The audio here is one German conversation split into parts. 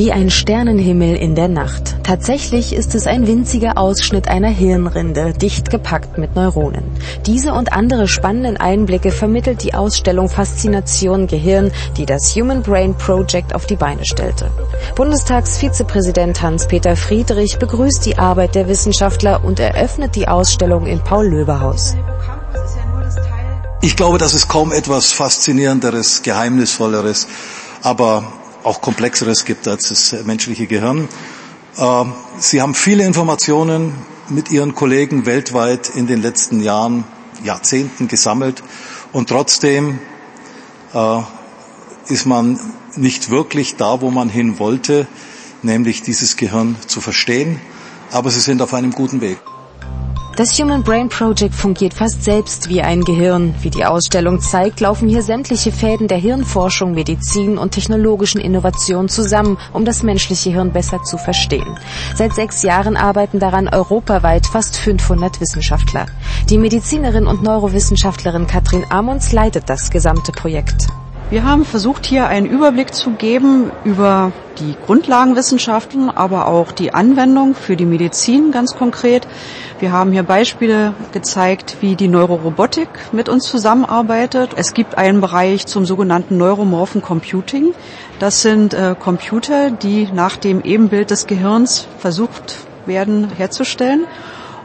Wie ein Sternenhimmel in der Nacht. Tatsächlich ist es ein winziger Ausschnitt einer Hirnrinde, dicht gepackt mit Neuronen. Diese und andere spannenden Einblicke vermittelt die Ausstellung Faszination Gehirn, die das Human Brain Project auf die Beine stellte. Bundestagsvizepräsident Hans-Peter Friedrich begrüßt die Arbeit der Wissenschaftler und eröffnet die Ausstellung im Paul-Löbe-Haus. Ich glaube, dass es kaum etwas Faszinierenderes, Geheimnisvolleres, aber auch Komplexeres gibt als das menschliche Gehirn. Ähm, Sie haben viele Informationen mit Ihren Kollegen weltweit in den letzten Jahren, Jahrzehnten gesammelt und trotzdem äh, ist man nicht wirklich da, wo man hin wollte, nämlich dieses Gehirn zu verstehen. Aber Sie sind auf einem guten Weg. Das Human Brain Project fungiert fast selbst wie ein Gehirn. Wie die Ausstellung zeigt, laufen hier sämtliche Fäden der Hirnforschung, Medizin und technologischen Innovation zusammen, um das menschliche Hirn besser zu verstehen. Seit sechs Jahren arbeiten daran europaweit fast 500 Wissenschaftler. Die Medizinerin und Neurowissenschaftlerin Katrin Amons leitet das gesamte Projekt. Wir haben versucht, hier einen Überblick zu geben über die Grundlagenwissenschaften, aber auch die Anwendung für die Medizin ganz konkret. Wir haben hier Beispiele gezeigt, wie die Neurorobotik mit uns zusammenarbeitet. Es gibt einen Bereich zum sogenannten neuromorphen Computing. Das sind äh, Computer, die nach dem Ebenbild des Gehirns versucht werden herzustellen.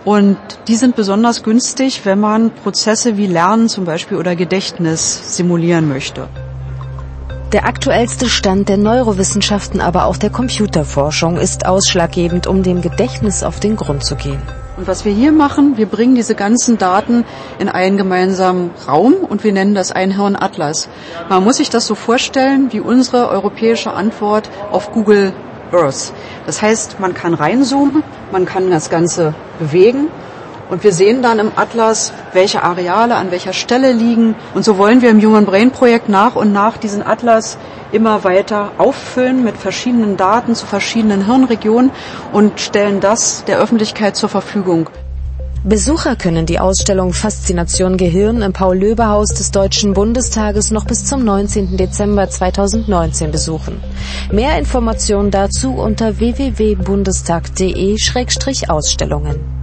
Und die sind besonders günstig, wenn man Prozesse wie Lernen zum Beispiel oder Gedächtnis simulieren möchte. Der aktuellste Stand der Neurowissenschaften, aber auch der Computerforschung ist ausschlaggebend, um dem Gedächtnis auf den Grund zu gehen. Und was wir hier machen, wir bringen diese ganzen Daten in einen gemeinsamen Raum und wir nennen das Einhirn-Atlas. Man muss sich das so vorstellen wie unsere europäische Antwort auf Google Earth. Das heißt, man kann reinzoomen, man kann das Ganze bewegen und wir sehen dann im Atlas, welche Areale an welcher Stelle liegen. Und so wollen wir im Human Brain Projekt nach und nach diesen Atlas immer weiter auffüllen mit verschiedenen Daten zu verschiedenen Hirnregionen und stellen das der Öffentlichkeit zur Verfügung. Besucher können die Ausstellung Faszination Gehirn im Paul-Löbe-Haus des Deutschen Bundestages noch bis zum 19. Dezember 2019 besuchen. Mehr Informationen dazu unter www.bundestag.de-ausstellungen.